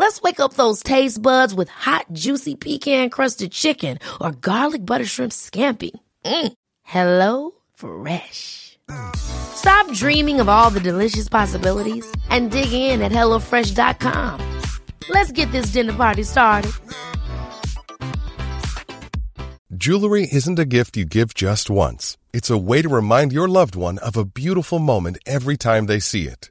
Let's wake up those taste buds with hot, juicy pecan crusted chicken or garlic butter shrimp scampi. Mm. Hello Fresh. Stop dreaming of all the delicious possibilities and dig in at HelloFresh.com. Let's get this dinner party started. Jewelry isn't a gift you give just once. It's a way to remind your loved one of a beautiful moment every time they see it.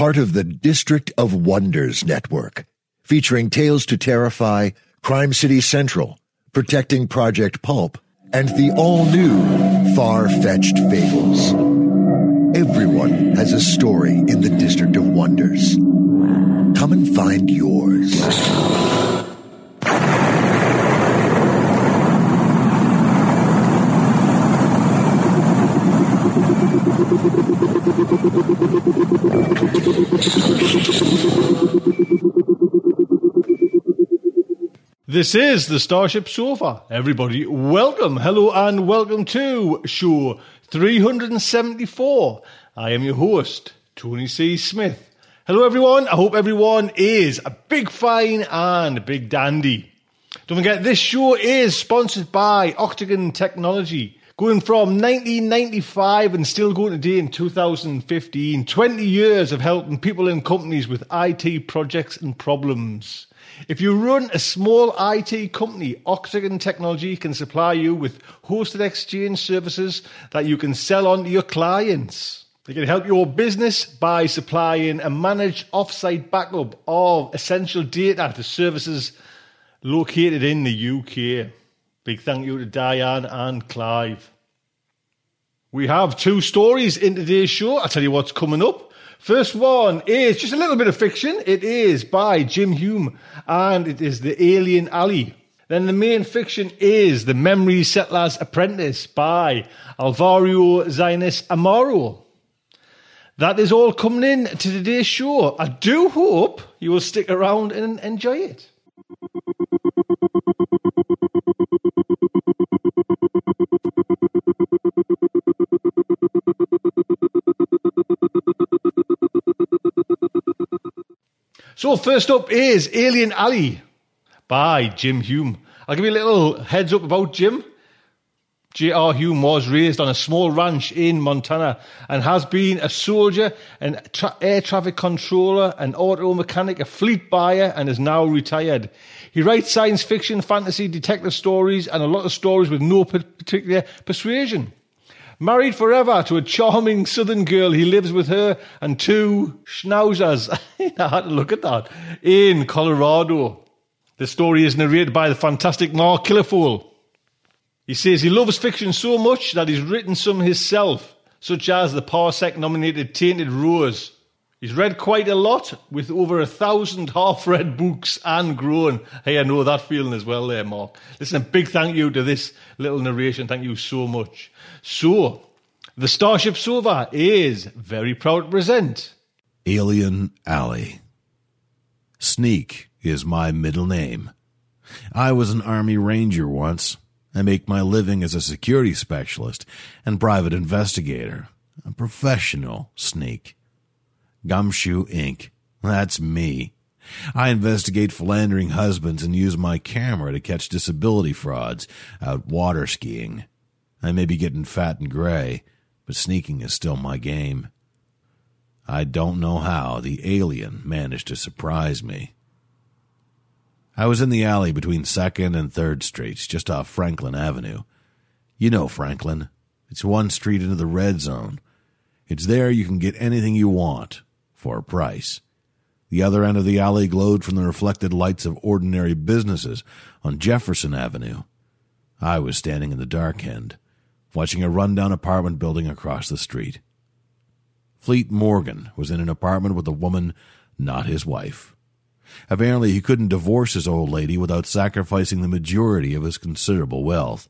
part of the District of Wonders network, featuring Tales to Terrify, Crime City Central, Protecting Project Pulp, and the all-new Far-Fetched Fables. Everyone has a story in the District of Wonders. Come and find yours. This is the Starship Sofa. Everybody, welcome, hello, and welcome to show 374. I am your host, Tony C. Smith. Hello, everyone. I hope everyone is a big fine and a big dandy. Don't forget, this show is sponsored by Octagon Technology. Going from 1995 and still going today in 2015, 20 years of helping people and companies with IT projects and problems. If you run a small IT company, Octagon Technology can supply you with hosted exchange services that you can sell on to your clients. They can help your business by supplying a managed offsite backup of essential data to services located in the UK. Big thank you to Diane and Clive. We have two stories in today's show. I'll tell you what's coming up. First one is just a little bit of fiction. It is by Jim Hume and it is The Alien Alley. Then the main fiction is The Memory Setter's Apprentice by Alvaro Zinos Amaro. That is all coming in to today's show. I do hope you will stick around and enjoy it. So first up is Alien Alley by Jim Hume. I'll give you a little heads up about Jim. J.R. Hume was raised on a small ranch in Montana and has been a soldier, an tra- air traffic controller, an auto mechanic, a fleet buyer, and is now retired. He writes science fiction, fantasy, detective stories, and a lot of stories with no particular persuasion. Married forever to a charming southern girl, he lives with her and two schnauzers. I had to look at that. In Colorado. The story is narrated by the fantastic Mark Killefole. He says he loves fiction so much that he's written some himself, such as the Parsec nominated Tainted Rose. He's read quite a lot, with over a thousand half read books and grown. Hey, I know that feeling as well there, Mark. Listen, a big thank you to this little narration. Thank you so much. So, the Starship Sofa is very proud to present Alien Alley. Sneak is my middle name. I was an Army Ranger once. I make my living as a security specialist and private investigator, a professional sneak. Gumshoe Inc. That's me. I investigate philandering husbands and use my camera to catch disability frauds out water skiing. I may be getting fat and gray, but sneaking is still my game. I don't know how the alien managed to surprise me. I was in the alley between 2nd and 3rd Streets, just off Franklin Avenue. You know Franklin. It's one street into the red zone. It's there you can get anything you want for a price. The other end of the alley glowed from the reflected lights of ordinary businesses on Jefferson Avenue. I was standing in the dark end, watching a rundown apartment building across the street. Fleet Morgan was in an apartment with a woman not his wife. Apparently, he couldn't divorce his old lady without sacrificing the majority of his considerable wealth.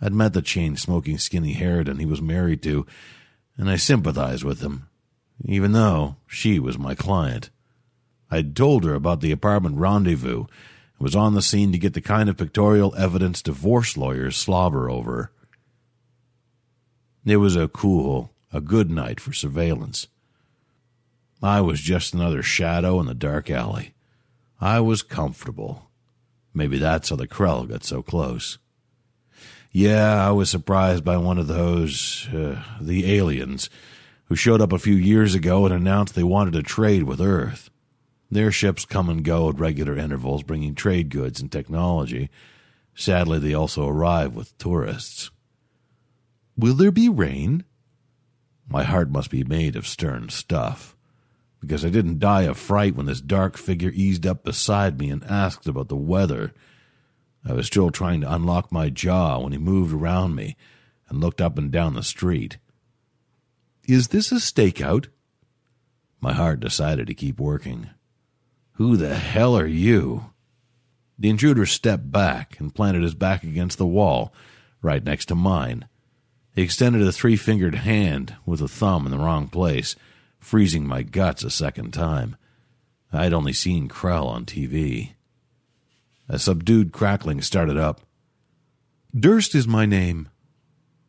I'd met the chain smoking skinny Harridan he was married to, and I sympathized with him, even though she was my client. I'd told her about the apartment rendezvous and was on the scene to get the kind of pictorial evidence divorce lawyers slobber over. It was a cool, a good night for surveillance. I was just another shadow in the dark alley. I was comfortable. Maybe that's how the Krell got so close. Yeah, I was surprised by one of those, uh, the aliens, who showed up a few years ago and announced they wanted to trade with Earth. Their ships come and go at regular intervals, bringing trade goods and technology. Sadly, they also arrive with tourists. Will there be rain? My heart must be made of stern stuff because I didn't die of fright when this dark figure eased up beside me and asked about the weather. I was still trying to unlock my jaw when he moved around me and looked up and down the street. Is this a stakeout? My heart decided to keep working. Who the hell are you? The intruder stepped back and planted his back against the wall, right next to mine. He extended a three fingered hand with a thumb in the wrong place freezing my guts a second time. I'd only seen Krell on TV. A subdued crackling started up. Durst is my name.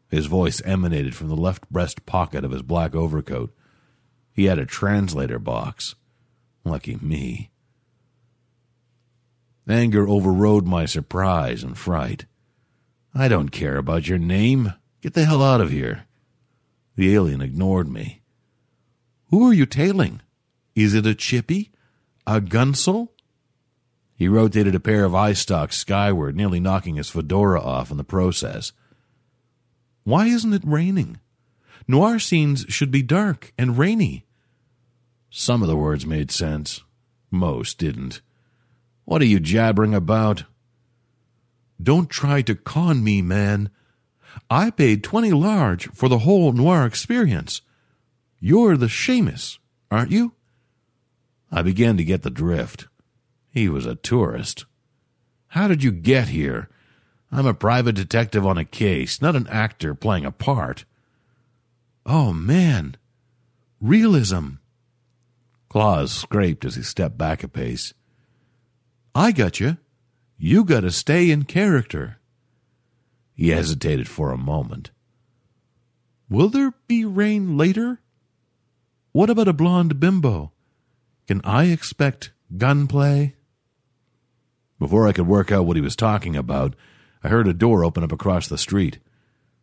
His voice emanated from the left breast pocket of his black overcoat. He had a translator box. Lucky me. Anger overrode my surprise and fright. I don't care about your name. Get the hell out of here. The alien ignored me. Who are you tailing? Is it a chippy? A gunsel? He rotated a pair of eye stalks skyward, nearly knocking his fedora off in the process. Why isn't it raining? Noir scenes should be dark and rainy. Some of the words made sense. Most didn't. What are you jabbering about? Don't try to con me, man. I paid twenty large for the whole noir experience. You're the shamus, aren't you? I began to get the drift. He was a tourist. How did you get here? I'm a private detective on a case, not an actor playing a part. Oh, man. Realism. Claws scraped as he stepped back a pace. I got you. You got to stay in character. He hesitated for a moment. Will there be rain later? What about a blonde bimbo? Can I expect gunplay? Before I could work out what he was talking about, I heard a door open up across the street.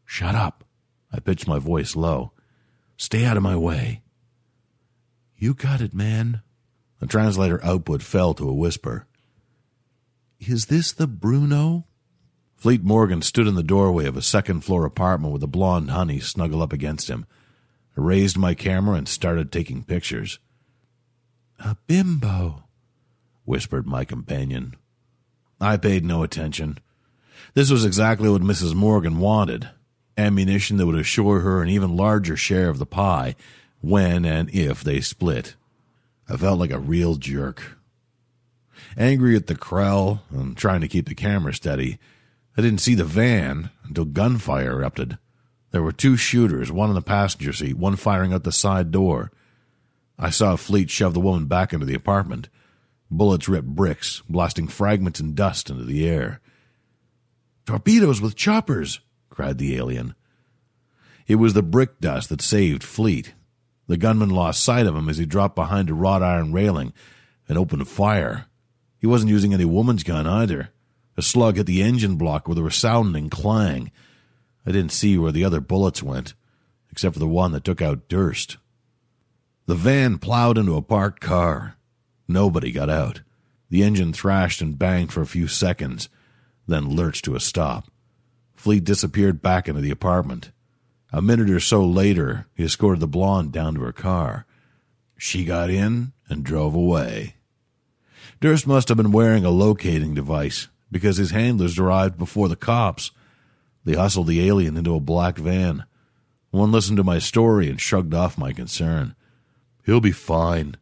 Shut up. I pitched my voice low. Stay out of my way. You got it, man. The translator output fell to a whisper. Is this the Bruno? Fleet Morgan stood in the doorway of a second floor apartment with a blonde honey snuggle up against him. I raised my camera and started taking pictures. A bimbo, whispered my companion. I paid no attention. This was exactly what Mrs. Morgan wanted ammunition that would assure her an even larger share of the pie when and if they split. I felt like a real jerk. Angry at the Krell and trying to keep the camera steady, I didn't see the van until gunfire erupted. There were two shooters, one in the passenger seat, one firing out the side door. I saw Fleet shove the woman back into the apartment. Bullets ripped bricks, blasting fragments and dust into the air. Torpedoes with choppers! cried the alien. It was the brick dust that saved Fleet. The gunman lost sight of him as he dropped behind a wrought iron railing and opened fire. He wasn't using any woman's gun either. A slug hit the engine block with a resounding clang. I didn't see where the other bullets went, except for the one that took out Durst. The van plowed into a parked car. Nobody got out. The engine thrashed and banged for a few seconds, then lurched to a stop. Fleet disappeared back into the apartment. A minute or so later, he escorted the blonde down to her car. She got in and drove away. Durst must have been wearing a locating device because his handlers arrived before the cops. They hustled the alien into a black van. One listened to my story and shrugged off my concern. He'll be fine.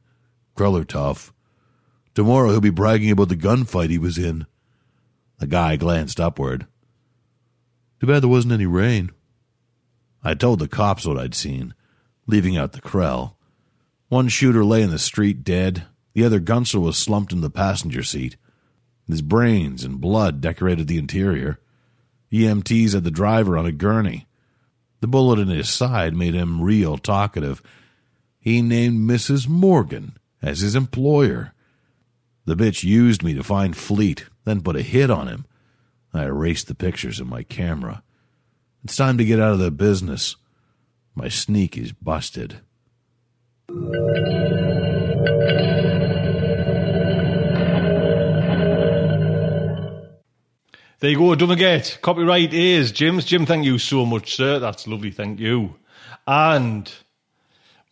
Cruller tough. Tomorrow he'll be bragging about the gunfight he was in. The guy glanced upward. Too bad there wasn't any rain. I told the cops what I'd seen, leaving out the Krell. One shooter lay in the street dead. The other gunster was slumped in the passenger seat. His brains and blood decorated the interior. EMTs had the driver on a gurney. The bullet in his side made him real talkative. He named Mrs. Morgan as his employer. The bitch used me to find Fleet, then put a hit on him. I erased the pictures in my camera. It's time to get out of the business. My sneak is busted. There you go, don't forget, copyright is Jim's. Jim, thank you so much, sir. That's lovely, thank you. And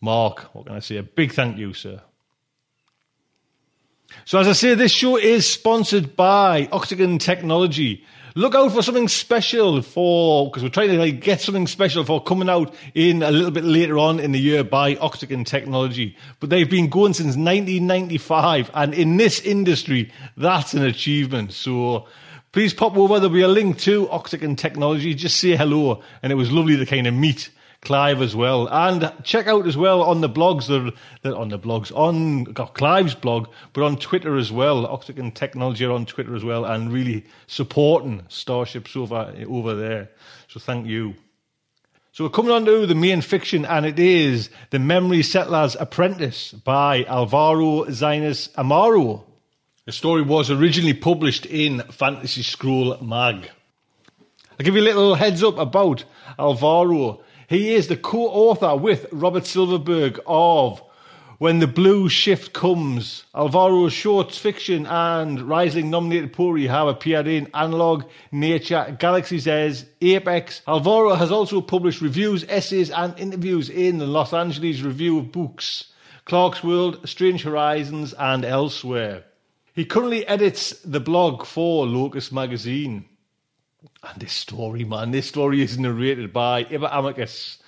Mark, what can I say? A big thank you, sir. So, as I say, this show is sponsored by Octagon Technology. Look out for something special for, because we're trying to like, get something special for coming out in a little bit later on in the year by Octagon Technology. But they've been going since 1995, and in this industry, that's an achievement. So, please pop over. There'll be a link to Octagon Technology. Just say hello. And it was lovely to kind of meet Clive as well. And check out as well on the blogs, that, that on the blogs, on got Clive's blog, but on Twitter as well. Octagon Technology are on Twitter as well and really supporting Starship Sofa over there. So thank you. So we're coming on to the main fiction, and it is The Memory Setter's Apprentice by Alvaro Zinos Amaro. The story was originally published in Fantasy Scroll Mag. I'll give you a little heads up about Alvaro. He is the co-author with Robert Silverberg of When the Blue Shift Comes. Alvaro's short fiction and Rhysling nominated poetry have appeared in Analog, Nature, Galaxy's Edge, Apex. Alvaro has also published reviews, essays, and interviews in the Los Angeles Review of Books, Clarkesworld, Strange Horizons, and elsewhere. He currently edits the blog for Locus Magazine. And this story, man, this story is narrated by Ibba Armancas,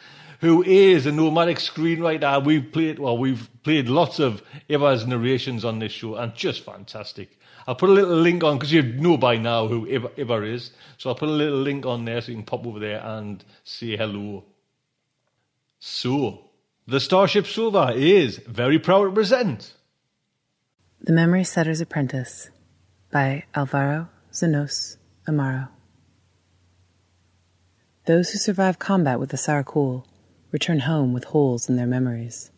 who is a nomadic screenwriter. We've played, well, we've played lots of Ibba's narrations on this show, and just fantastic. I'll put a little link on because you know by now who Ibba, Ibba is. So I'll put a little link on there so you can pop over there and say hello. So, the Starship Sofa is very proud to present The Memory Setter's Apprentice by Alvaro Zinos Amaro. Those who survive combat with the Sarakul return home with holes in their memories.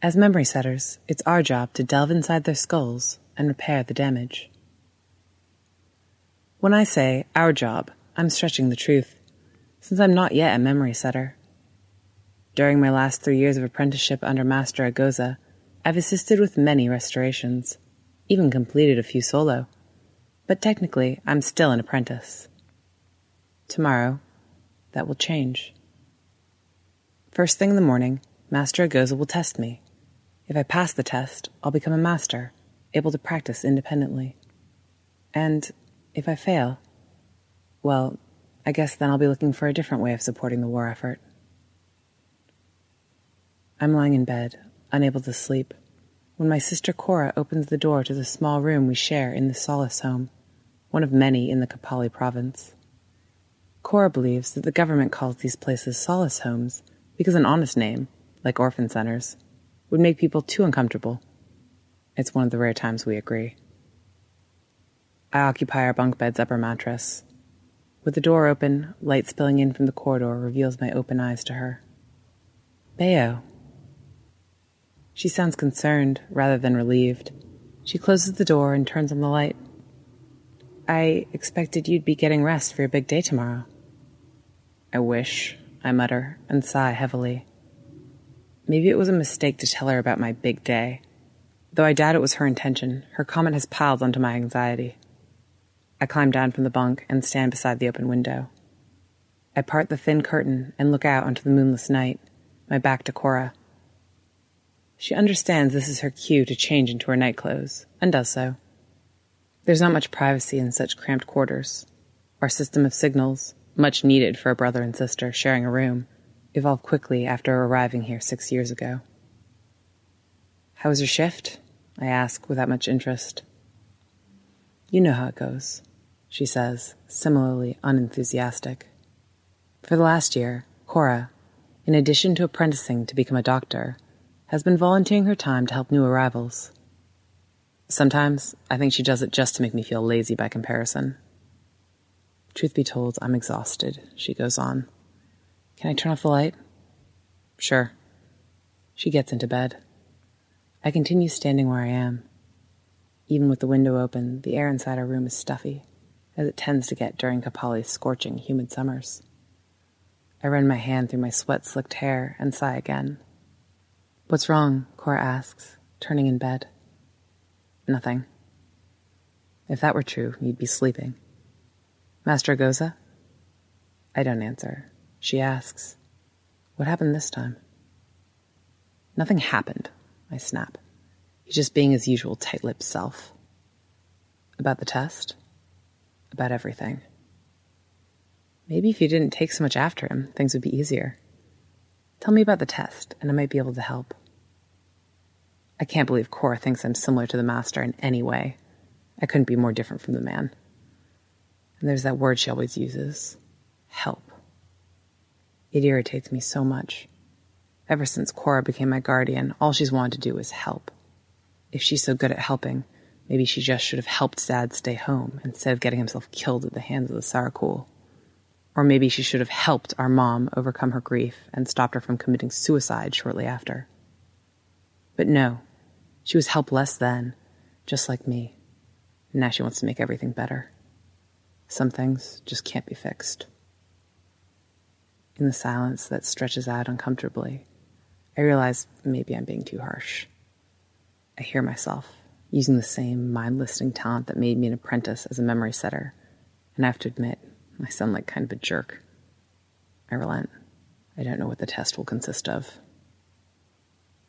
As memory setters, it's our job to delve inside their skulls and repair the damage. When I say our job, I'm stretching the truth, since I'm not yet a memory setter. During my last three years of apprenticeship under Master Agoza, I've assisted with many restorations, even completed a few solo. But technically, I'm still an apprentice. Tomorrow, that will change. First thing in the morning, Master Agoza will test me. If I pass the test, I'll become a master, able to practice independently. And if I fail, well, I guess then I'll be looking for a different way of supporting the war effort. I'm lying in bed, unable to sleep, when my sister Cora opens the door to the small room we share in the Solace home, one of many in the Kapali province. Cora believes that the government calls these places solace homes because an honest name, like orphan centers, would make people too uncomfortable. It's one of the rare times we agree. I occupy our bunk bed's upper mattress. With the door open, light spilling in from the corridor reveals my open eyes to her. Bayo. She sounds concerned rather than relieved. She closes the door and turns on the light. I expected you'd be getting rest for your big day tomorrow. I wish, I mutter and sigh heavily. Maybe it was a mistake to tell her about my big day. Though I doubt it was her intention, her comment has piled onto my anxiety. I climb down from the bunk and stand beside the open window. I part the thin curtain and look out onto the moonless night, my back to Cora. She understands this is her cue to change into her night clothes, and does so. There's not much privacy in such cramped quarters. Our system of signals, much needed for a brother and sister sharing a room, evolved quickly after arriving here six years ago. How was your shift? I ask without much interest. You know how it goes, she says, similarly unenthusiastic. For the last year, Cora, in addition to apprenticing to become a doctor, has been volunteering her time to help new arrivals. Sometimes I think she does it just to make me feel lazy by comparison. Truth be told, I'm exhausted, she goes on. Can I turn off the light? Sure. She gets into bed. I continue standing where I am. Even with the window open, the air inside our room is stuffy, as it tends to get during Kapali's scorching, humid summers. I run my hand through my sweat slicked hair and sigh again. What's wrong? Cora asks, turning in bed. Nothing. If that were true, you'd be sleeping. Master Agoza? I don't answer. She asks, What happened this time? Nothing happened, I snap. He's just being his usual tight lipped self. About the test? About everything. Maybe if you didn't take so much after him, things would be easier. Tell me about the test, and I might be able to help. I can't believe Cora thinks I'm similar to the master in any way. I couldn't be more different from the man. And there's that word she always uses help. It irritates me so much. Ever since Cora became my guardian, all she's wanted to do is help. If she's so good at helping, maybe she just should have helped Dad stay home instead of getting himself killed at the hands of the Sarakul. Or maybe she should have helped our mom overcome her grief and stopped her from committing suicide shortly after. But no, she was helpless then, just like me. Now she wants to make everything better. Some things just can't be fixed. In the silence that stretches out uncomfortably, I realize maybe I'm being too harsh. I hear myself using the same mind listening talent that made me an apprentice as a memory setter, and I have to admit, I sound like kind of a jerk. I relent. I don't know what the test will consist of.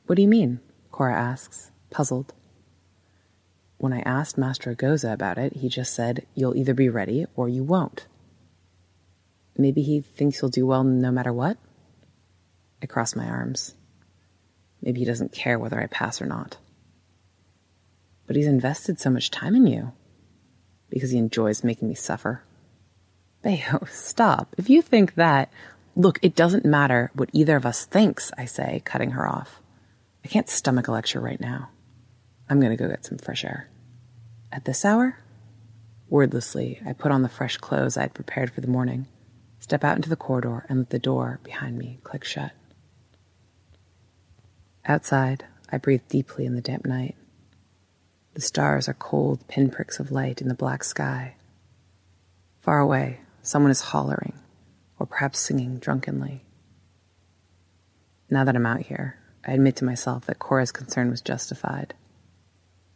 What do you mean? Cora asks, puzzled. When I asked Master Agoza about it, he just said, You'll either be ready or you won't. Maybe he thinks you'll do well no matter what? I cross my arms. Maybe he doesn't care whether I pass or not. But he's invested so much time in you because he enjoys making me suffer. Bayo, stop. If you think that, look, it doesn't matter what either of us thinks, I say, cutting her off. I can't stomach a lecture right now. I'm going to go get some fresh air. At this hour? Wordlessly, I put on the fresh clothes I had prepared for the morning, step out into the corridor, and let the door behind me click shut. Outside, I breathe deeply in the damp night. The stars are cold pinpricks of light in the black sky. Far away, someone is hollering, or perhaps singing drunkenly. Now that I'm out here, I admit to myself that Cora's concern was justified.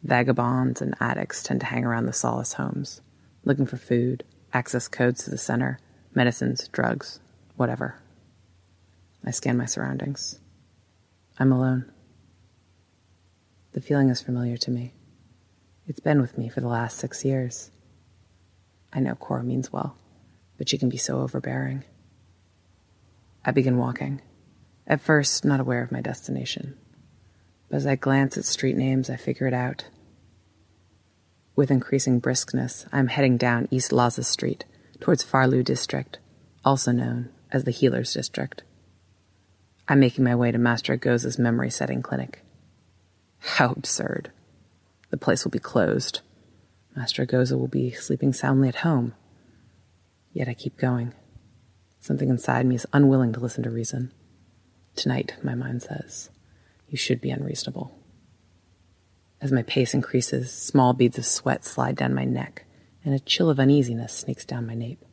Vagabonds and addicts tend to hang around the solace homes, looking for food, access codes to the center, medicines, drugs, whatever. I scan my surroundings. I'm alone. The feeling is familiar to me. It's been with me for the last six years. I know Cora means well but she can be so overbearing. I begin walking, at first not aware of my destination. But as I glance at street names, I figure it out. With increasing briskness, I am heading down East Laza Street towards Farlu District, also known as the Healers District. I'm making my way to Master Agoza's memory setting clinic. How absurd. The place will be closed. Master Agoza will be sleeping soundly at home. Yet I keep going. Something inside me is unwilling to listen to reason. Tonight, my mind says, you should be unreasonable. As my pace increases, small beads of sweat slide down my neck, and a chill of uneasiness sneaks down my nape.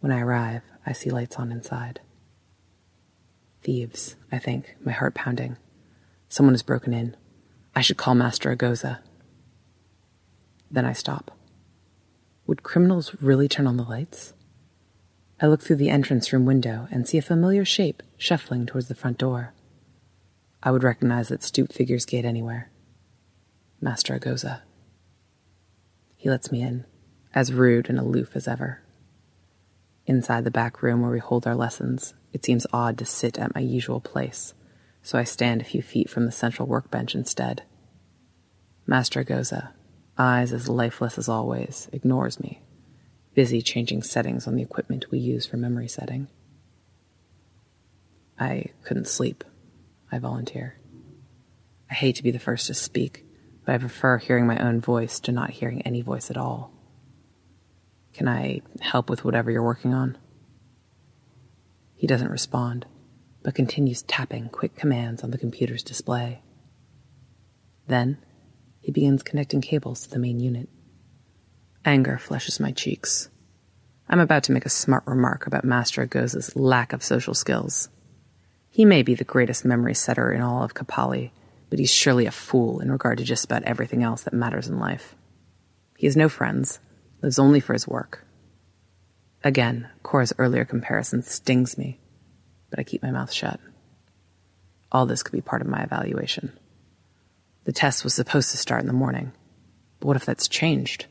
When I arrive, I see lights on inside. Thieves, I think, my heart pounding. Someone has broken in. I should call Master Agoza. Then I stop. Would criminals really turn on the lights? I look through the entrance room window and see a familiar shape shuffling towards the front door. I would recognize that stooped figure's gait anywhere. Master Agoza. He lets me in, as rude and aloof as ever. Inside the back room where we hold our lessons, it seems odd to sit at my usual place, so I stand a few feet from the central workbench instead. Master Agoza, eyes as lifeless as always, ignores me busy changing settings on the equipment we use for memory setting. I couldn't sleep. I volunteer. I hate to be the first to speak, but I prefer hearing my own voice to not hearing any voice at all. Can I help with whatever you're working on? He doesn't respond, but continues tapping quick commands on the computer's display. Then, he begins connecting cables to the main unit. Anger flushes my cheeks. I'm about to make a smart remark about Master Agoza's lack of social skills. He may be the greatest memory setter in all of Kapali, but he's surely a fool in regard to just about everything else that matters in life. He has no friends, lives only for his work. Again, Cora's earlier comparison stings me, but I keep my mouth shut. All this could be part of my evaluation. The test was supposed to start in the morning, but what if that's changed?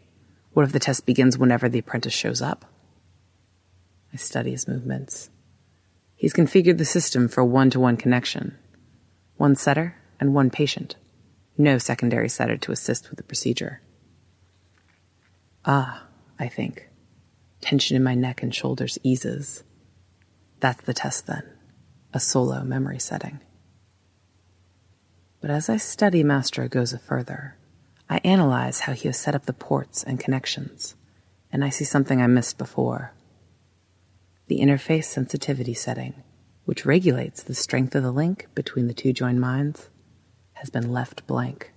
What if the test begins whenever the apprentice shows up? I study his movements. He's configured the system for one to one connection one setter and one patient. No secondary setter to assist with the procedure. Ah, I think. Tension in my neck and shoulders eases. That's the test then. A solo memory setting. But as I study Master Agoza further, I analyze how he has set up the ports and connections, and I see something I missed before. The interface sensitivity setting, which regulates the strength of the link between the two joined minds, has been left blank.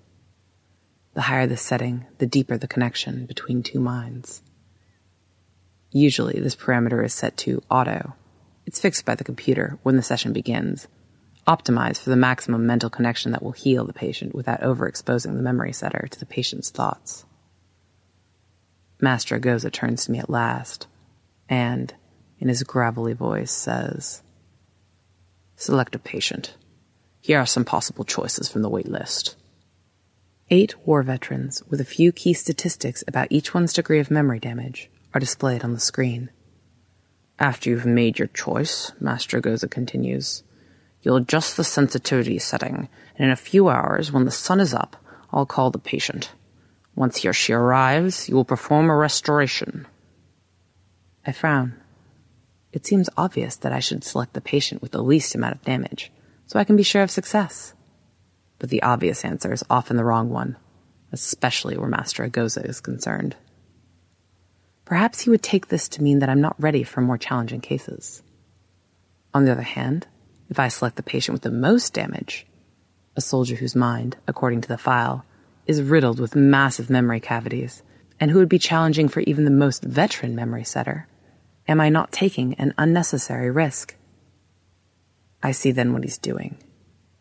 The higher the setting, the deeper the connection between two minds. Usually, this parameter is set to auto. It's fixed by the computer when the session begins optimized for the maximum mental connection that will heal the patient without overexposing the memory setter to the patient's thoughts. Master Agoza turns to me at last and, in his gravelly voice, says, Select a patient. Here are some possible choices from the wait list. Eight war veterans, with a few key statistics about each one's degree of memory damage, are displayed on the screen. After you've made your choice, Master Agoza continues, You'll adjust the sensitivity setting, and in a few hours, when the sun is up, I'll call the patient. Once he or she arrives, you will perform a restoration. I frown. It seems obvious that I should select the patient with the least amount of damage, so I can be sure of success. But the obvious answer is often the wrong one, especially where Master Agoza is concerned. Perhaps he would take this to mean that I'm not ready for more challenging cases. On the other hand, if I select the patient with the most damage, a soldier whose mind, according to the file, is riddled with massive memory cavities, and who would be challenging for even the most veteran memory setter, am I not taking an unnecessary risk? I see then what he's doing.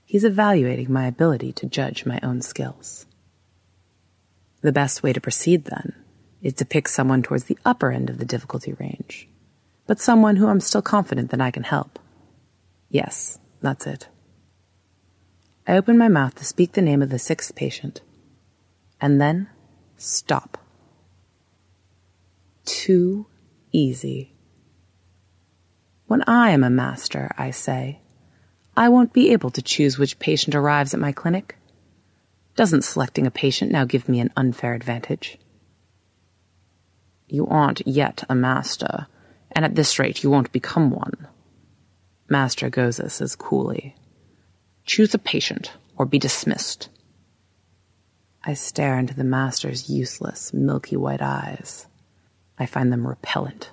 He's evaluating my ability to judge my own skills. The best way to proceed, then, is to pick someone towards the upper end of the difficulty range, but someone who I'm still confident that I can help. Yes, that's it. I open my mouth to speak the name of the sixth patient, and then stop. Too easy. When I am a master, I say, I won't be able to choose which patient arrives at my clinic. Doesn't selecting a patient now give me an unfair advantage? You aren't yet a master, and at this rate you won't become one. Master Agoza says coolly, Choose a patient or be dismissed. I stare into the master's useless, milky white eyes. I find them repellent.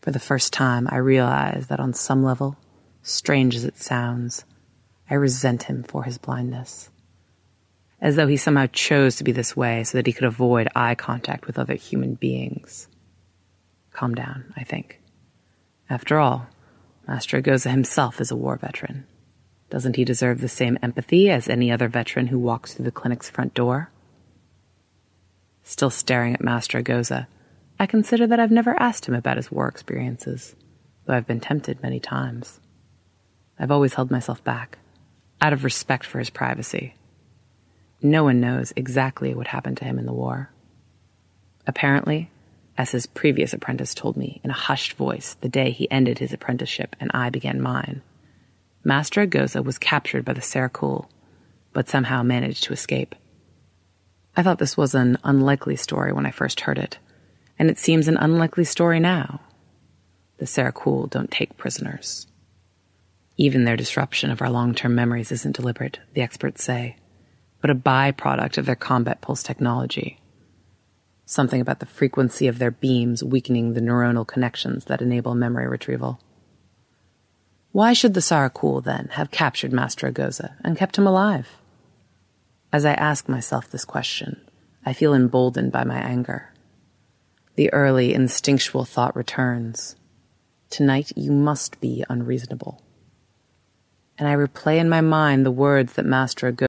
For the first time, I realize that on some level, strange as it sounds, I resent him for his blindness. As though he somehow chose to be this way so that he could avoid eye contact with other human beings. Calm down, I think. After all, Master Agoza himself is a war veteran. Doesn't he deserve the same empathy as any other veteran who walks through the clinic's front door? Still staring at Master Agoza, I consider that I've never asked him about his war experiences, though I've been tempted many times. I've always held myself back, out of respect for his privacy. No one knows exactly what happened to him in the war. Apparently, as his previous apprentice told me in a hushed voice the day he ended his apprenticeship and I began mine, Master Agoza was captured by the Sarakul, but somehow managed to escape. I thought this was an unlikely story when I first heard it, and it seems an unlikely story now. The Sarakul don't take prisoners. Even their disruption of our long term memories isn't deliberate, the experts say, but a byproduct of their combat pulse technology. Something about the frequency of their beams weakening the neuronal connections that enable memory retrieval. Why should the Sarakul, then, have captured Master Agoza and kept him alive? As I ask myself this question, I feel emboldened by my anger. The early instinctual thought returns. Tonight you must be unreasonable. And I replay in my mind the words that Master Agoza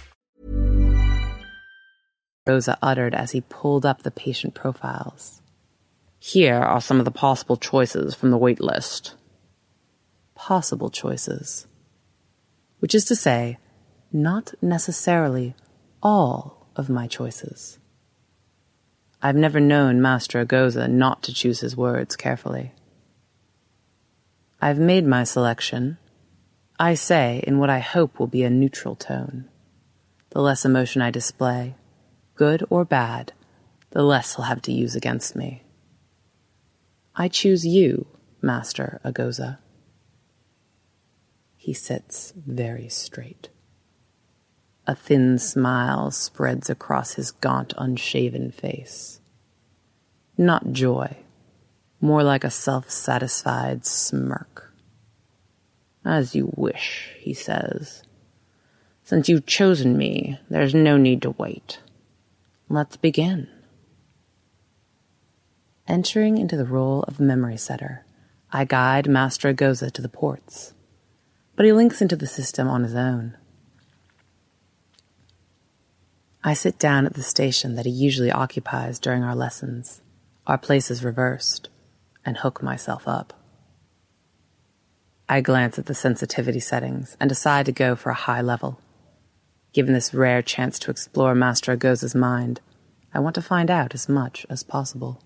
Rosa uttered as he pulled up the patient profiles. Here are some of the possible choices from the wait list. Possible choices. Which is to say, not necessarily all of my choices. I've never known Master Agoza not to choose his words carefully. I've made my selection, I say in what I hope will be a neutral tone. The less emotion I display, good or bad, the less he'll have to use against me. I choose you, Master Agoza. He sits very straight. A thin smile spreads across his gaunt, unshaven face. Not joy, more like a self satisfied smirk. As you wish, he says. Since you've chosen me, there's no need to wait. Let's begin. Entering into the role of memory setter, I guide Master Agoza to the ports, but he links into the system on his own. I sit down at the station that he usually occupies during our lessons, our places reversed, and hook myself up. I glance at the sensitivity settings and decide to go for a high level. Given this rare chance to explore Master Agoza's mind, I want to find out as much as possible.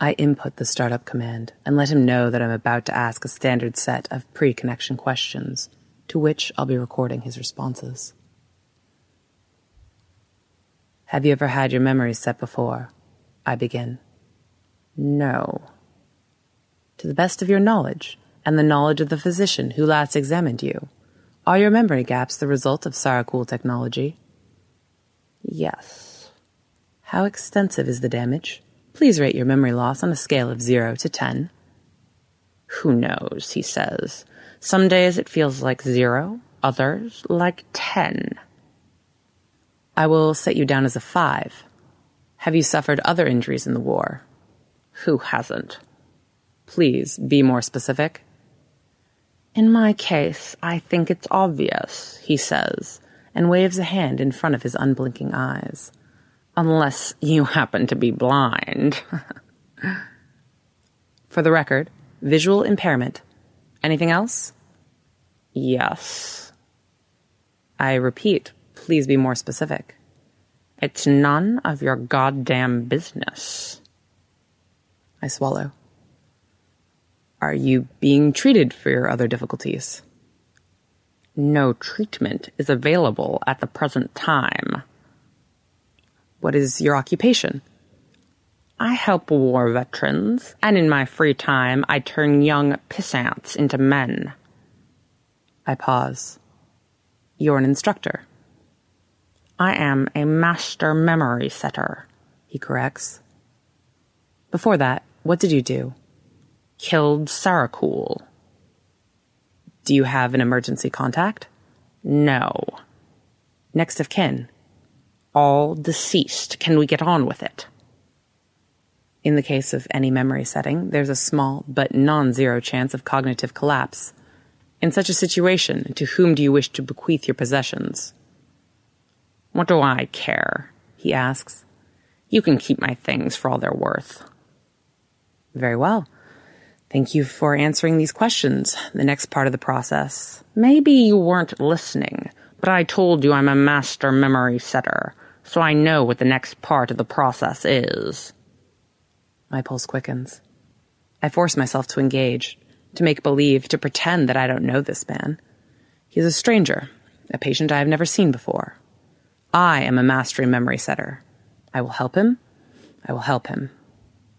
I input the startup command and let him know that I'm about to ask a standard set of pre connection questions, to which I'll be recording his responses. Have you ever had your memories set before? I begin. No. To the best of your knowledge, and the knowledge of the physician who last examined you, are your memory gaps the result of Sarakul technology? Yes. How extensive is the damage? Please rate your memory loss on a scale of 0 to 10. Who knows, he says. Some days it feels like 0, others like 10. I will set you down as a five. Have you suffered other injuries in the war? Who hasn't? Please be more specific. In my case, I think it's obvious, he says, and waves a hand in front of his unblinking eyes. Unless you happen to be blind. For the record, visual impairment. Anything else? Yes. I repeat, please be more specific. It's none of your goddamn business. I swallow. Are you being treated for your other difficulties? No treatment is available at the present time. What is your occupation? I help war veterans, and in my free time, I turn young pissants into men. I pause. You're an instructor. I am a master memory setter, he corrects. Before that, what did you do? Killed Sarakul. Do you have an emergency contact? No. Next of kin. All deceased. Can we get on with it? In the case of any memory setting, there's a small but non zero chance of cognitive collapse. In such a situation, to whom do you wish to bequeath your possessions? What do I care? he asks. You can keep my things for all they're worth. Very well. Thank you for answering these questions. The next part of the process. Maybe you weren't listening, but I told you I'm a master memory setter, so I know what the next part of the process is. My pulse quickens. I force myself to engage, to make believe, to pretend that I don't know this man. He's a stranger, a patient I have never seen before. I am a mastery memory setter. I will help him. I will help him.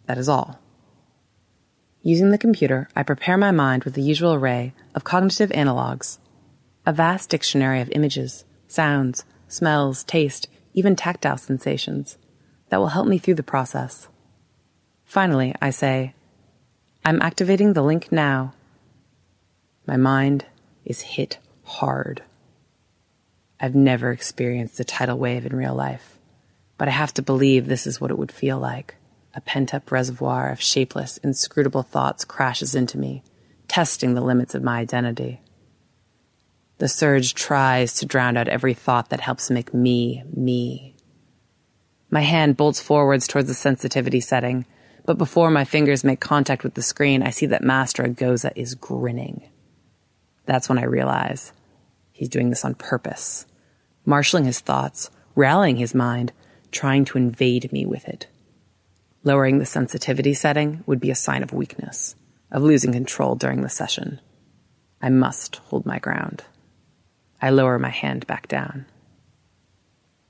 That is all. Using the computer, I prepare my mind with the usual array of cognitive analogs, a vast dictionary of images, sounds, smells, taste, even tactile sensations that will help me through the process. Finally, I say, I'm activating the link now. My mind is hit hard. I've never experienced a tidal wave in real life, but I have to believe this is what it would feel like. A pent up reservoir of shapeless, inscrutable thoughts crashes into me, testing the limits of my identity. The surge tries to drown out every thought that helps make me, me. My hand bolts forwards towards the sensitivity setting, but before my fingers make contact with the screen, I see that Master Agoza is grinning. That's when I realize he's doing this on purpose, marshaling his thoughts, rallying his mind, trying to invade me with it. Lowering the sensitivity setting would be a sign of weakness, of losing control during the session. I must hold my ground. I lower my hand back down.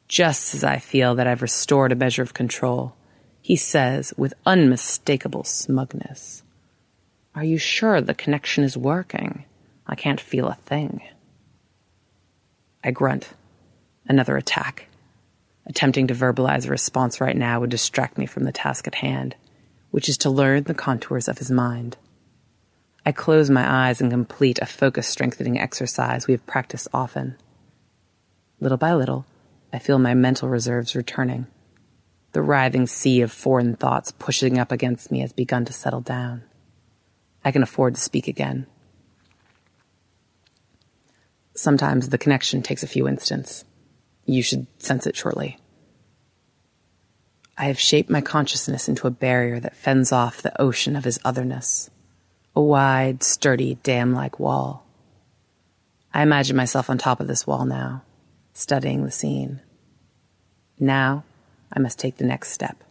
Just as I feel that I've restored a measure of control, he says with unmistakable smugness, Are you sure the connection is working? I can't feel a thing. I grunt. Another attack. Attempting to verbalize a response right now would distract me from the task at hand, which is to learn the contours of his mind. I close my eyes and complete a focus strengthening exercise we have practiced often. Little by little, I feel my mental reserves returning. The writhing sea of foreign thoughts pushing up against me has begun to settle down. I can afford to speak again. Sometimes the connection takes a few instants. You should sense it shortly. I have shaped my consciousness into a barrier that fends off the ocean of his otherness, a wide, sturdy, dam like wall. I imagine myself on top of this wall now, studying the scene. Now, I must take the next step.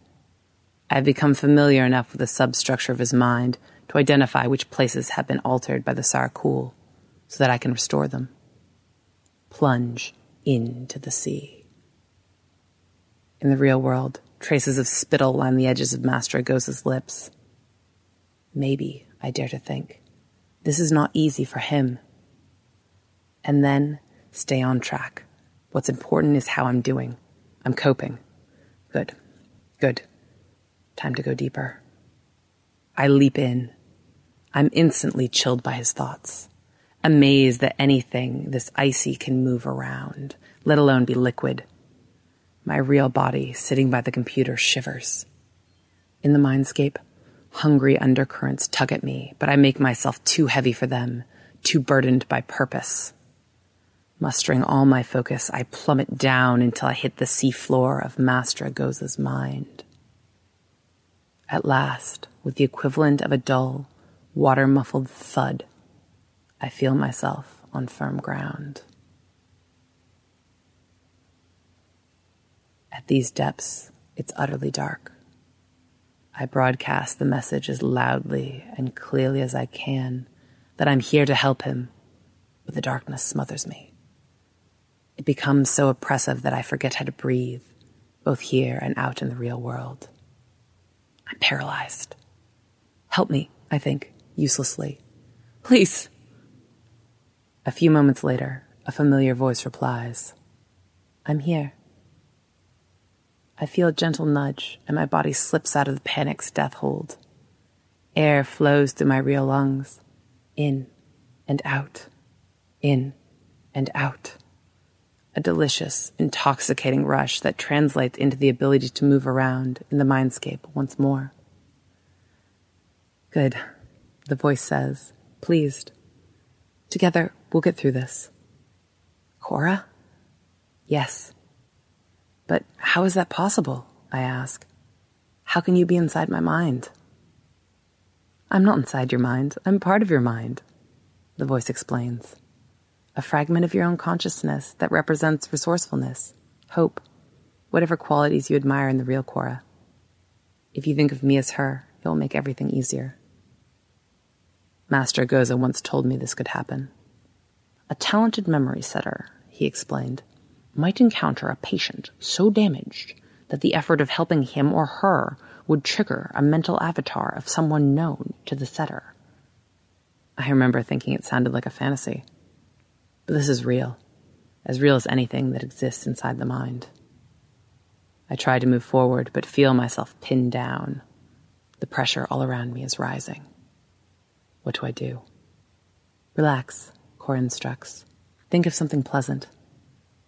I have become familiar enough with the substructure of his mind to identify which places have been altered by the Sarakul so that I can restore them. Plunge into the sea. In the real world, traces of spittle line the edges of Master Agoza's lips. Maybe, I dare to think, this is not easy for him. And then stay on track. What's important is how I'm doing. I'm coping. Good. Good. Time to go deeper. I leap in. I'm instantly chilled by his thoughts, amazed that anything this icy can move around, let alone be liquid. My real body, sitting by the computer, shivers. In the mindscape, hungry undercurrents tug at me, but I make myself too heavy for them, too burdened by purpose. Mustering all my focus, I plummet down until I hit the seafloor of Master Agoza's mind. At last, with the equivalent of a dull, water muffled thud, I feel myself on firm ground. At these depths, it's utterly dark. I broadcast the message as loudly and clearly as I can that I'm here to help him, but the darkness smothers me. It becomes so oppressive that I forget how to breathe, both here and out in the real world. I'm paralyzed. Help me, I think, uselessly. Please. A few moments later, a familiar voice replies I'm here. I feel a gentle nudge, and my body slips out of the panic's death hold. Air flows through my real lungs, in and out, in and out a delicious, intoxicating rush that translates into the ability to move around in the mindscape once more. Good, the voice says, pleased. Together, we'll get through this. Cora? Yes. But how is that possible? I ask. How can you be inside my mind? I'm not inside your mind. I'm part of your mind, the voice explains a fragment of your own consciousness that represents resourcefulness, hope, whatever qualities you admire in the real Cora. If you think of me as her, it will make everything easier. Master Agoza once told me this could happen. A talented memory setter, he explained, might encounter a patient so damaged that the effort of helping him or her would trigger a mental avatar of someone known to the setter. I remember thinking it sounded like a fantasy. But this is real, as real as anything that exists inside the mind. I try to move forward, but feel myself pinned down. The pressure all around me is rising. What do I do? Relax, Cora instructs. Think of something pleasant,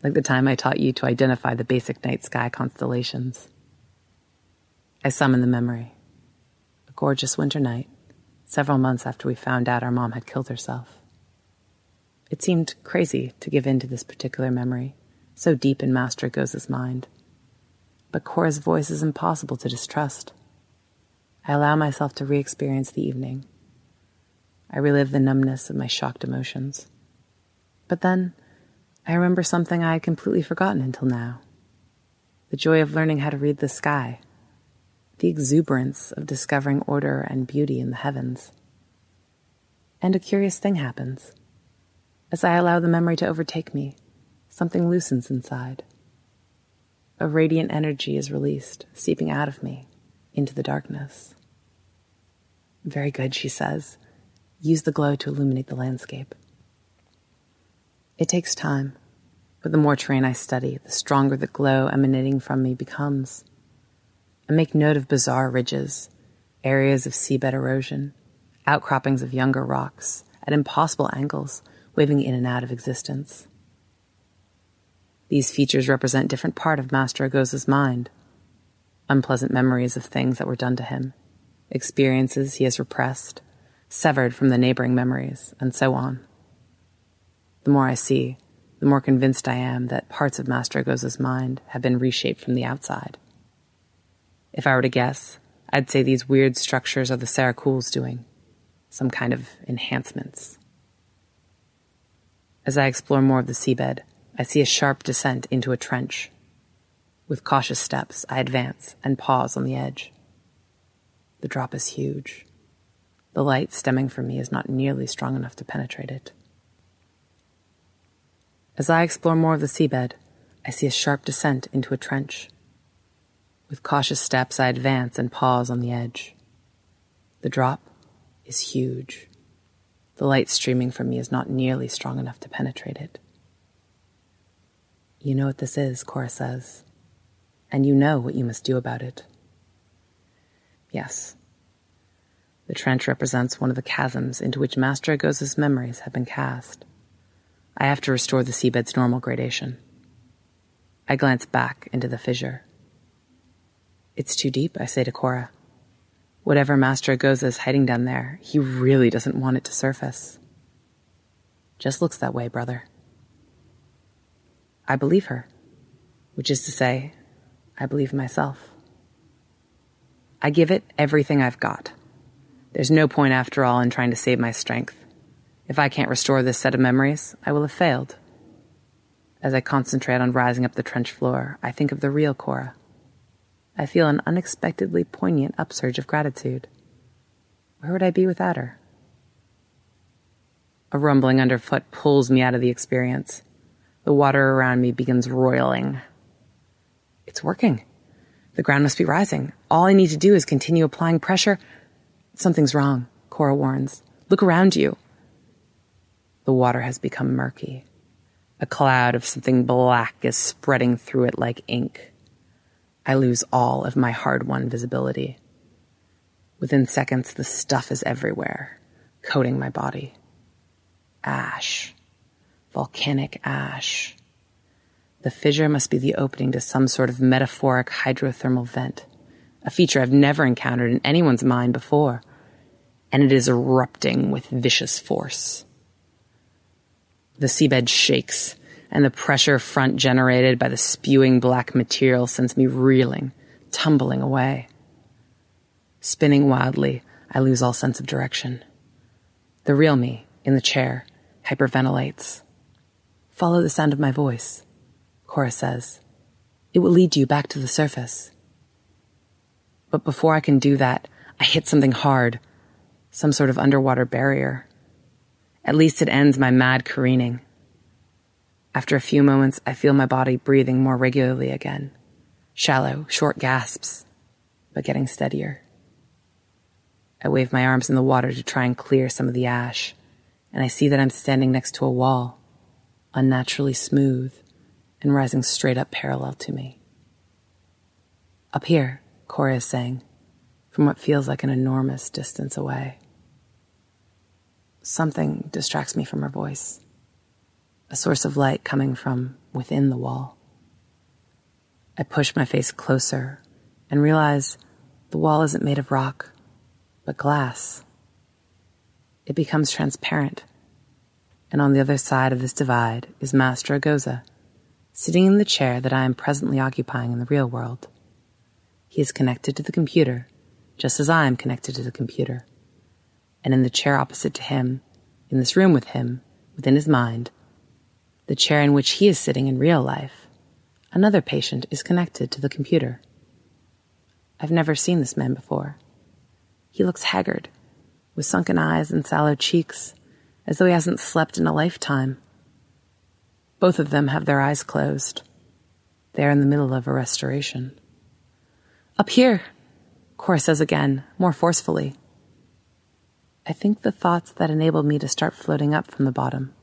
like the time I taught you to identify the basic night sky constellations. I summon the memory. A gorgeous winter night, several months after we found out our mom had killed herself. It seemed crazy to give in to this particular memory, so deep in Master Agoza's mind. But Cora's voice is impossible to distrust. I allow myself to re experience the evening. I relive the numbness of my shocked emotions. But then, I remember something I had completely forgotten until now the joy of learning how to read the sky, the exuberance of discovering order and beauty in the heavens. And a curious thing happens. As I allow the memory to overtake me, something loosens inside. A radiant energy is released, seeping out of me into the darkness. Very good, she says. Use the glow to illuminate the landscape. It takes time, but the more terrain I study, the stronger the glow emanating from me becomes. I make note of bizarre ridges, areas of seabed erosion, outcroppings of younger rocks at impossible angles waving in and out of existence. These features represent different part of Master Agoza's mind. Unpleasant memories of things that were done to him, experiences he has repressed, severed from the neighboring memories, and so on. The more I see, the more convinced I am that parts of Master Agoza's mind have been reshaped from the outside. If I were to guess, I'd say these weird structures are the Sarakul's doing, some kind of enhancements. As I explore more of the seabed, I see a sharp descent into a trench. With cautious steps, I advance and pause on the edge. The drop is huge. The light stemming from me is not nearly strong enough to penetrate it. As I explore more of the seabed, I see a sharp descent into a trench. With cautious steps, I advance and pause on the edge. The drop is huge. The light streaming from me is not nearly strong enough to penetrate it. You know what this is, Cora says, and you know what you must do about it. Yes. The trench represents one of the chasms into which Master Agoza's memories have been cast. I have to restore the seabed's normal gradation. I glance back into the fissure. It's too deep, I say to Cora. Whatever Master Agoza is hiding down there, he really doesn't want it to surface. Just looks that way, brother. I believe her, which is to say, I believe myself. I give it everything I've got. There's no point, after all, in trying to save my strength. If I can't restore this set of memories, I will have failed. As I concentrate on rising up the trench floor, I think of the real Cora. I feel an unexpectedly poignant upsurge of gratitude. Where would I be without her? A rumbling underfoot pulls me out of the experience. The water around me begins roiling. It's working. The ground must be rising. All I need to do is continue applying pressure. Something's wrong, Cora warns. Look around you. The water has become murky. A cloud of something black is spreading through it like ink. I lose all of my hard won visibility. Within seconds, the stuff is everywhere, coating my body. Ash. Volcanic ash. The fissure must be the opening to some sort of metaphoric hydrothermal vent, a feature I've never encountered in anyone's mind before, and it is erupting with vicious force. The seabed shakes, and the pressure front generated by the spewing black material sends me reeling, tumbling away. Spinning wildly, I lose all sense of direction. The real me, in the chair, hyperventilates. Follow the sound of my voice, Cora says. It will lead you back to the surface. But before I can do that, I hit something hard, some sort of underwater barrier. At least it ends my mad careening. After a few moments, I feel my body breathing more regularly again. Shallow, short gasps, but getting steadier. I wave my arms in the water to try and clear some of the ash, and I see that I'm standing next to a wall, unnaturally smooth and rising straight up parallel to me. Up here, Cora is saying, from what feels like an enormous distance away. Something distracts me from her voice, a source of light coming from within the wall. I push my face closer and realize the wall isn't made of rock, but glass. It becomes transparent, and on the other side of this divide is Master Agoza, sitting in the chair that I am presently occupying in the real world. He is connected to the computer, just as I am connected to the computer and in the chair opposite to him, in this room with him, within his mind, the chair in which he is sitting in real life, another patient is connected to the computer. I've never seen this man before. He looks haggard, with sunken eyes and sallow cheeks, as though he hasn't slept in a lifetime. Both of them have their eyes closed. They are in the middle of a restoration. Up here, Cora says again, more forcefully. I think the thoughts that enabled me to start floating up from the bottom.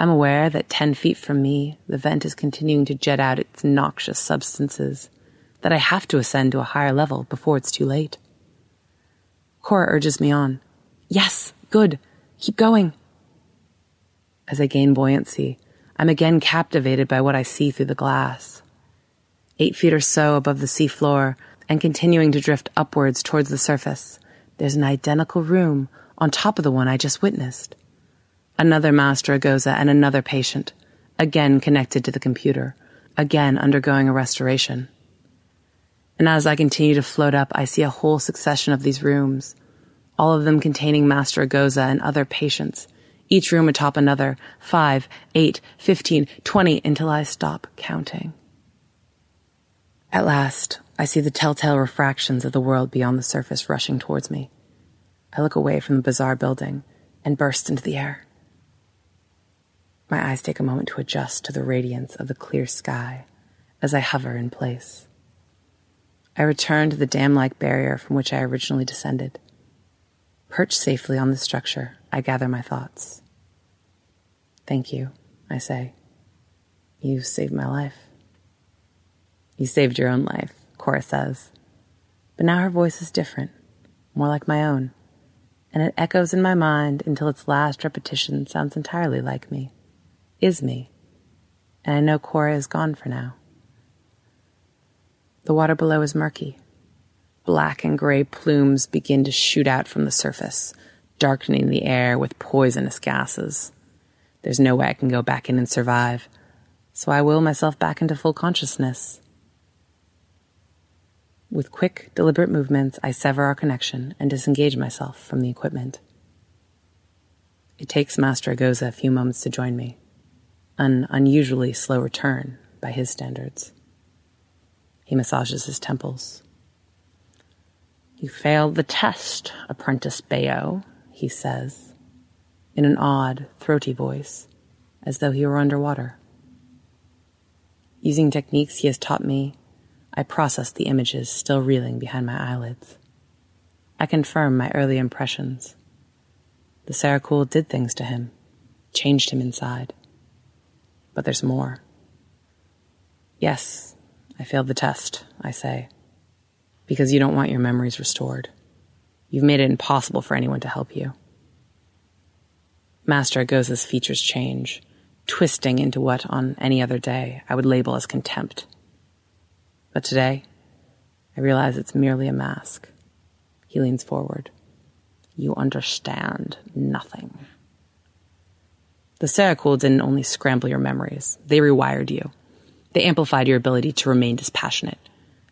I'm aware that 10 feet from me, the vent is continuing to jet out its noxious substances, that I have to ascend to a higher level before it's too late. Cora urges me on. Yes, good. Keep going. As I gain buoyancy, I'm again captivated by what I see through the glass. Eight feet or so above the seafloor, and continuing to drift upwards towards the surface, there's an identical room on top of the one I just witnessed. Another Master Agoza and another patient, again connected to the computer, again undergoing a restoration. And as I continue to float up, I see a whole succession of these rooms, all of them containing Master Agoza and other patients, each room atop another, five, eight, fifteen, twenty, until I stop counting. At last, I see the telltale refractions of the world beyond the surface rushing towards me. I look away from the bizarre building and burst into the air. My eyes take a moment to adjust to the radiance of the clear sky as I hover in place. I return to the dam like barrier from which I originally descended. Perched safely on the structure, I gather my thoughts. Thank you, I say. You saved my life. You saved your own life, Cora says. But now her voice is different, more like my own, and it echoes in my mind until its last repetition sounds entirely like me, is me, and I know Cora is gone for now. The water below is murky. Black and gray plumes begin to shoot out from the surface, darkening the air with poisonous gases. There's no way I can go back in and survive, so I will myself back into full consciousness. With quick, deliberate movements, I sever our connection and disengage myself from the equipment. It takes Master Agoza a few moments to join me, an unusually slow return by his standards. He massages his temples. You failed the test, Apprentice Bayo, he says, in an odd, throaty voice, as though he were underwater. Using techniques he has taught me, I process the images still reeling behind my eyelids. I confirm my early impressions. The Sarakul did things to him, changed him inside. But there's more. Yes, I failed the test, I say, because you don't want your memories restored. You've made it impossible for anyone to help you. Master Agoza's features change, twisting into what on any other day I would label as contempt. But today, I realize it's merely a mask. He leans forward. You understand nothing. The Sarakul didn't only scramble your memories, they rewired you. They amplified your ability to remain dispassionate.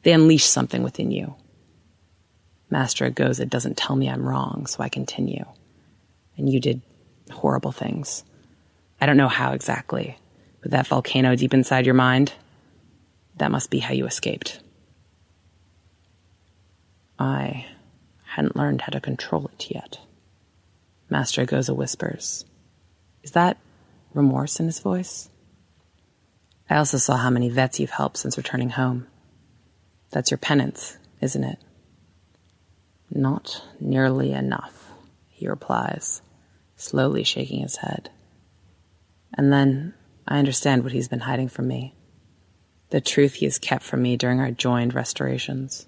They unleashed something within you. Master Agoza doesn't tell me I'm wrong, so I continue. And you did horrible things. I don't know how exactly, but that volcano deep inside your mind, that must be how you escaped. I hadn't learned how to control it yet. Master Agoza whispers. Is that remorse in his voice? I also saw how many vets you've helped since returning home. That's your penance, isn't it? Not nearly enough, he replies, slowly shaking his head. And then I understand what he's been hiding from me. The truth he has kept from me during our joined restorations.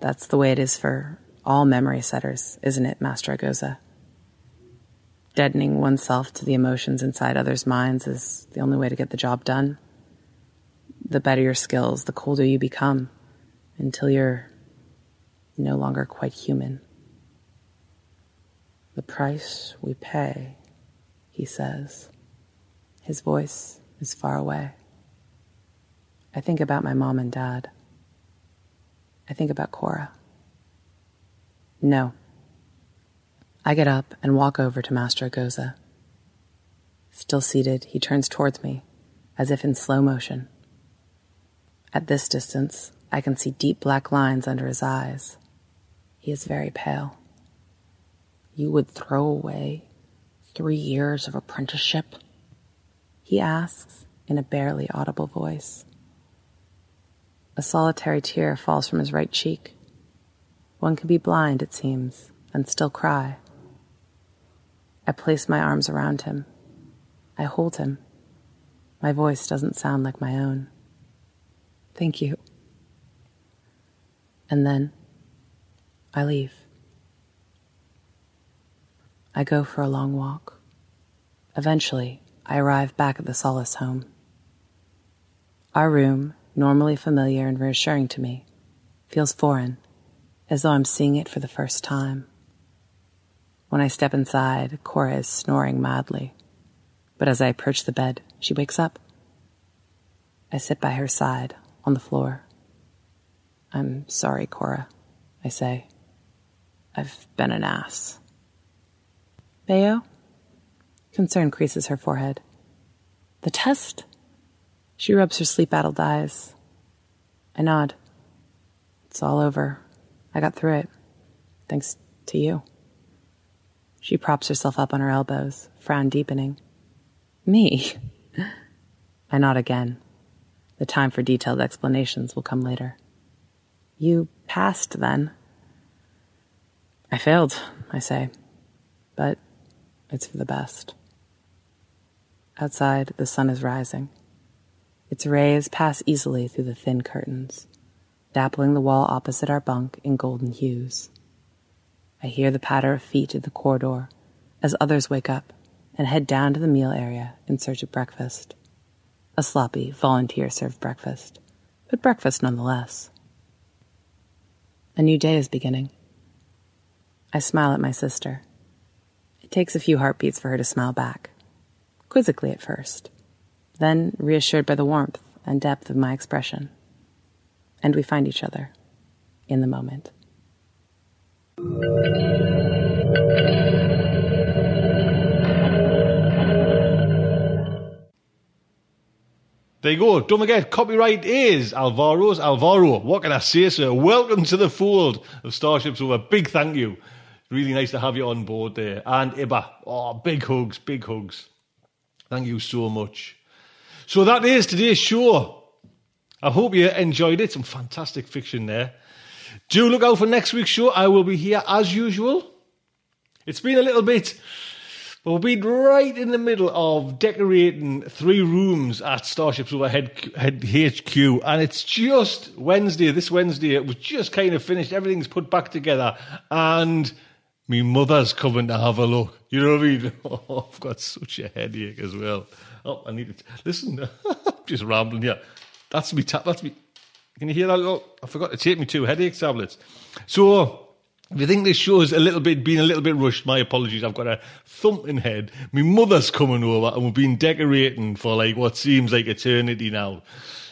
That's the way it is for all memory setters, isn't it, Master Agoza? deadening oneself to the emotions inside others' minds is the only way to get the job done. The better your skills, the colder you become until you're no longer quite human. The price we pay, he says. His voice is far away. I think about my mom and dad. I think about Cora. No. I get up and walk over to Master Agoza. Still seated, he turns towards me, as if in slow motion. At this distance, I can see deep black lines under his eyes. He is very pale. You would throw away three years of apprenticeship? He asks in a barely audible voice. A solitary tear falls from his right cheek. One can be blind, it seems, and still cry. I place my arms around him. I hold him. My voice doesn't sound like my own. Thank you. And then I leave. I go for a long walk. Eventually, I arrive back at the Solace home. Our room, normally familiar and reassuring to me, feels foreign, as though I'm seeing it for the first time. When I step inside, Cora is snoring madly. But as I approach the bed, she wakes up. I sit by her side on the floor. I'm sorry, Cora, I say. I've been an ass. Bayo? Concern creases her forehead. The test? She rubs her sleep addled eyes. I nod. It's all over. I got through it. Thanks to you. She props herself up on her elbows, frown deepening. Me? I nod again. The time for detailed explanations will come later. You passed then. I failed, I say, but it's for the best. Outside, the sun is rising. Its rays pass easily through the thin curtains, dappling the wall opposite our bunk in golden hues. I hear the patter of feet in the corridor as others wake up, and head down to the meal area in search of breakfast. A sloppy, volunteer served breakfast, but breakfast nonetheless. A new day is beginning. I smile at my sister. It takes a few heartbeats for her to smile back, quizzically at first, then reassured by the warmth and depth of my expression. And we find each other in the moment. There you go. Don't forget, copyright is Alvaro Zinos Amaro. What can I say, sir? Welcome to the fold of Starship Sofa. Big thank you. Really nice to have you on board there. And Ibba. Oh, big hugs, big hugs. Thank you so much. So that is today's show. I hope you enjoyed it. Some fantastic fiction there. Do look out for next week's show. I will be here as usual. It's been a little bit well, we've been right in the middle of decorating three rooms at Starships Overhead head HQ, and it's just Wednesday. This Wednesday, it was just kind of finished. Everything's put back together, and me mother's coming to have a look. You know what I mean? Oh, I've got such a headache as well. Oh, I need to listen. just rambling here. That's me. Ta- that's me. Can you hear that? Oh, I forgot to take me two headache tablets. So if you think this show is a little bit been a little bit rushed, my apologies. I've got a thumping head. My mother's coming over, and we've been decorating for like what seems like eternity now.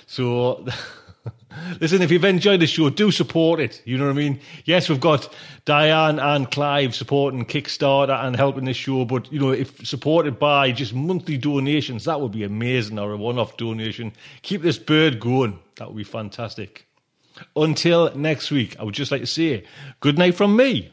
So, listen, if you've enjoyed the show, do support it. You know what I mean? Yes, we've got Diane and Clive supporting Kickstarter and helping this show, but you know, if supported by just monthly donations, that would be amazing, or a one-off donation. Keep this bird going. That would be fantastic. Until next week, I would just like to say good night from me.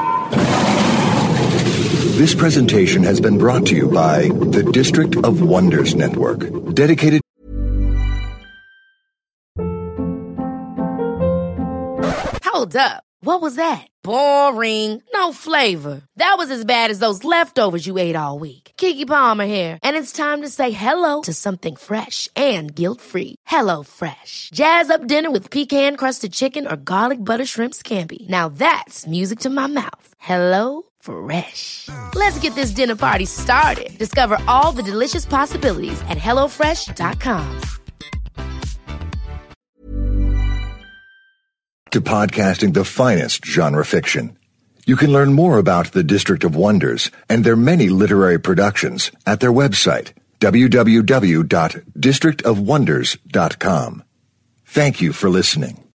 This presentation has been brought to you by the District of Wonders Network, dedicated Hold up. What was that? Boring. No flavor. That was as bad as those leftovers you ate all week. Keke Palmer here, and it's time to say hello to something fresh and guilt-free. Hello Fresh. Jazz up dinner with pecan-crusted chicken or garlic butter shrimp scampi. Now that's music to my mouth. Hello Fresh. Let's get this dinner party started. Discover all the delicious possibilities at hellofresh.com. to podcasting the finest genre fiction. You can learn more about the District of Wonders and their many literary productions at their website, www.districtofwonders.com. Thank you for listening.